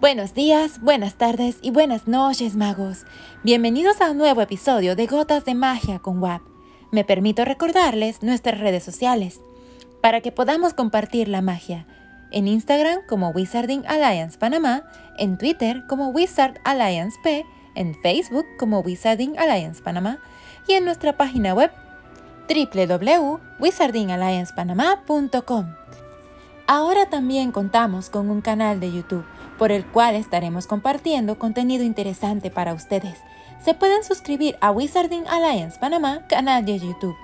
Buenos días, buenas tardes y buenas noches, magos. Bienvenidos a un nuevo episodio de Gotas de Magia con WAP. Me permito recordarles nuestras redes sociales para que podamos compartir la magia. En Instagram como Wizarding Alliance Panamá, en Twitter como Wizard Alliance P, en Facebook como Wizarding Alliance Panamá y en nuestra página web www.wizardingalliancepanamá.com. Ahora también contamos con un canal de YouTube por el cual estaremos compartiendo contenido interesante para ustedes. Se pueden suscribir a Wizarding Alliance Panamá, canal de YouTube.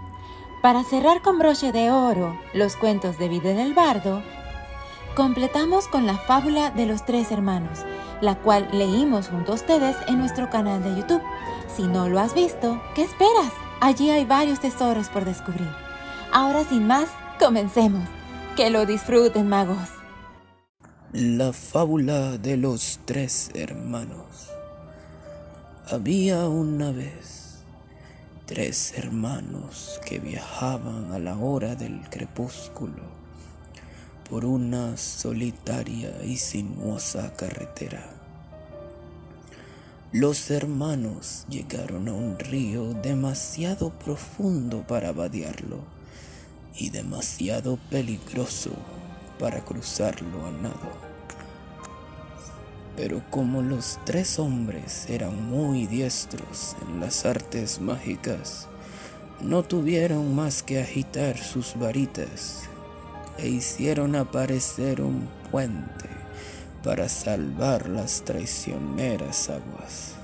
Para cerrar con broche de oro los cuentos de vida del bardo, completamos con la fábula de los tres hermanos, la cual leímos junto a ustedes en nuestro canal de YouTube. Si no lo has visto, ¿qué esperas? Allí hay varios tesoros por descubrir. Ahora sin más, comencemos. Que lo disfruten, magos. La fábula de los tres hermanos. Había una vez tres hermanos que viajaban a la hora del crepúsculo por una solitaria y sinuosa carretera. Los hermanos llegaron a un río demasiado profundo para vadearlo y demasiado peligroso para cruzarlo a nado. Pero como los tres hombres eran muy diestros en las artes mágicas, no tuvieron más que agitar sus varitas e hicieron aparecer un puente para salvar las traicioneras aguas.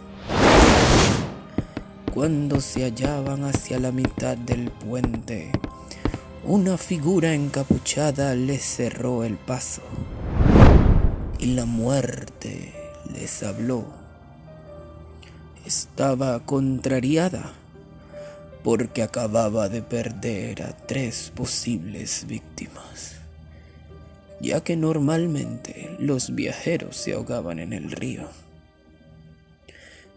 Cuando se hallaban hacia la mitad del puente, una figura encapuchada les cerró el paso y la muerte les habló. Estaba contrariada porque acababa de perder a tres posibles víctimas, ya que normalmente los viajeros se ahogaban en el río.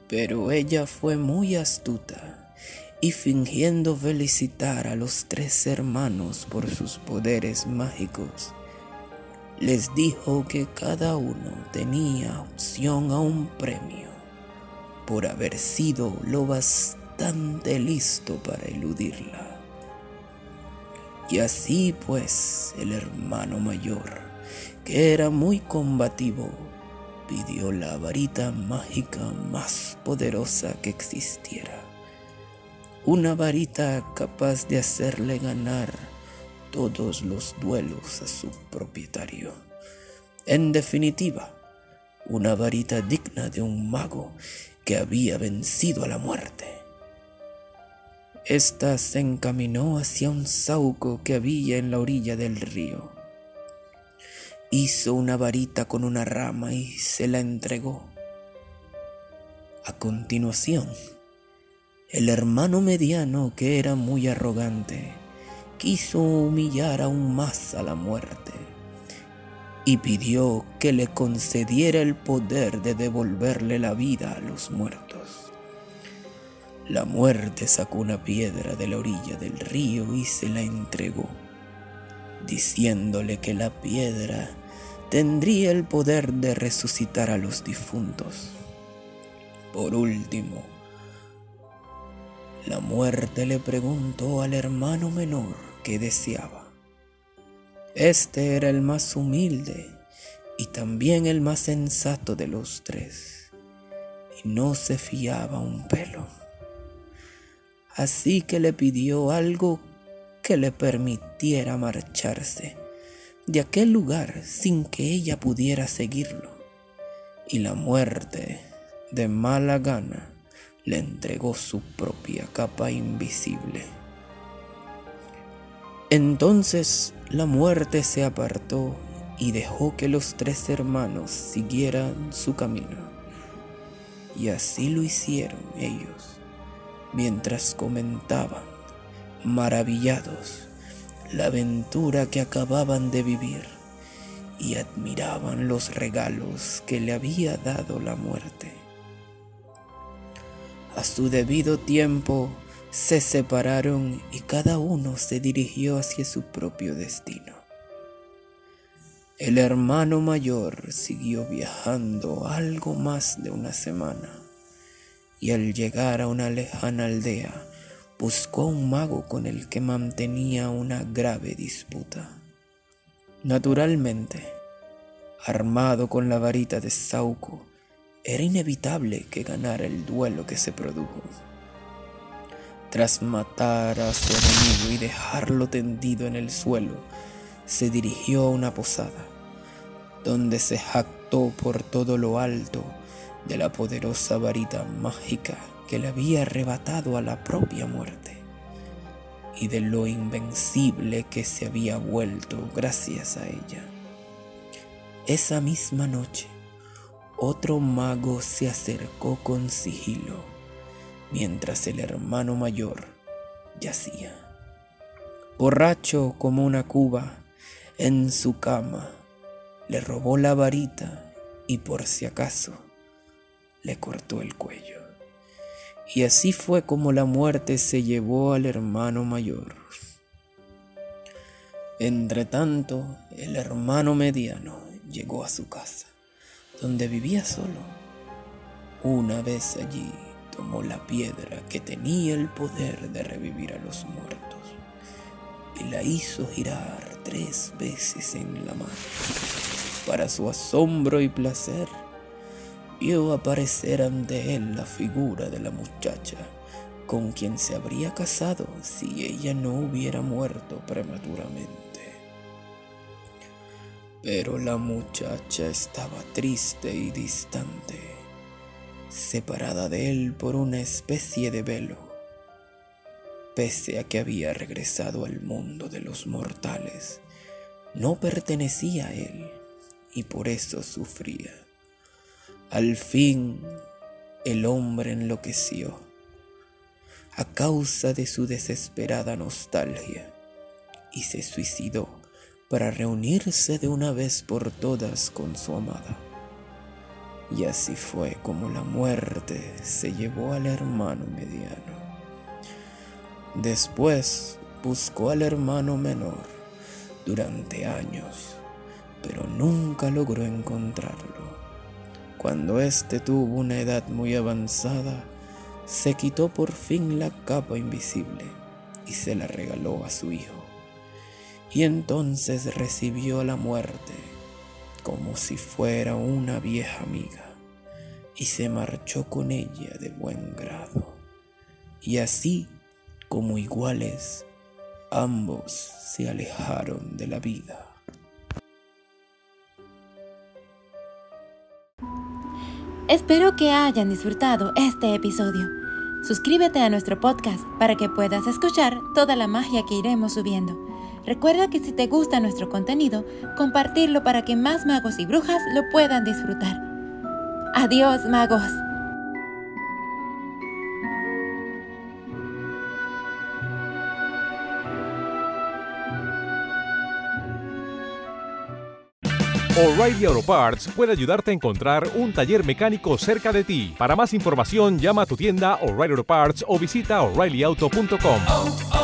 Pero ella fue muy astuta y fingiendo felicitar a los tres hermanos por sus poderes mágicos, les dijo que cada uno tenía opción a un premio por haber sido lo bastante listo para eludirla. Y así pues el hermano mayor, que era muy combativo, pidió la varita mágica más poderosa que existiera una varita capaz de hacerle ganar todos los duelos a su propietario. En definitiva, una varita digna de un mago que había vencido a la muerte. Esta se encaminó hacia un sauco que había en la orilla del río. Hizo una varita con una rama y se la entregó. A continuación, el hermano mediano, que era muy arrogante, quiso humillar aún más a la muerte y pidió que le concediera el poder de devolverle la vida a los muertos. La muerte sacó una piedra de la orilla del río y se la entregó, diciéndole que la piedra tendría el poder de resucitar a los difuntos. Por último, la muerte le preguntó al hermano menor qué deseaba. Este era el más humilde y también el más sensato de los tres, y no se fiaba un pelo. Así que le pidió algo que le permitiera marcharse de aquel lugar sin que ella pudiera seguirlo, y la muerte, de mala gana, le entregó su propia capa invisible. Entonces la muerte se apartó y dejó que los tres hermanos siguieran su camino. Y así lo hicieron ellos, mientras comentaban, maravillados, la aventura que acababan de vivir y admiraban los regalos que le había dado la muerte. A su debido tiempo se separaron y cada uno se dirigió hacia su propio destino. El hermano mayor siguió viajando algo más de una semana y al llegar a una lejana aldea buscó a un mago con el que mantenía una grave disputa. Naturalmente, armado con la varita de Sauco, era inevitable que ganara el duelo que se produjo. Tras matar a su enemigo y dejarlo tendido en el suelo, se dirigió a una posada, donde se jactó por todo lo alto de la poderosa varita mágica que le había arrebatado a la propia muerte y de lo invencible que se había vuelto gracias a ella. Esa misma noche, otro mago se acercó con sigilo mientras el hermano mayor yacía. Borracho como una cuba, en su cama, le robó la varita y por si acaso le cortó el cuello. Y así fue como la muerte se llevó al hermano mayor. Entretanto, el hermano mediano llegó a su casa, donde vivía solo. Una vez allí tomó la piedra que tenía el poder de revivir a los muertos y la hizo girar tres veces en la mano. Para su asombro y placer, vio aparecer ante él la figura de la muchacha con quien se habría casado si ella no hubiera muerto prematuramente. Pero la muchacha estaba triste y distante, separada de él por una especie de velo pese a que había regresado al mundo de los mortales, no pertenecía a él y por eso sufría. Al fin el hombre enloqueció a causa de su desesperada nostalgia y se suicidó para reunirse de una vez por todas con su amada. Y así fue como la muerte se llevó al hermano mediano. Después buscó al hermano menor durante años, pero nunca logró encontrarlo. Cuando éste tuvo una edad muy avanzada, se quitó por fin la capa invisible y se la regaló a su hijo. Y entonces recibió la muerte como si fuera una vieja amiga y se marchó con ella de buen grado. Y así como iguales, ambos se alejaron de la vida. Espero que hayan disfrutado este episodio. Suscríbete a nuestro podcast para que puedas escuchar toda la magia que iremos subiendo. Recuerda que si te gusta nuestro contenido, compartirlo para que más magos y brujas lo puedan disfrutar. Adiós, magos. O'Reilly Auto Parts puede ayudarte a encontrar un taller mecánico cerca de ti. Para más información, llama a tu tienda O'Reilly Auto Parts o visita oreillyauto.com.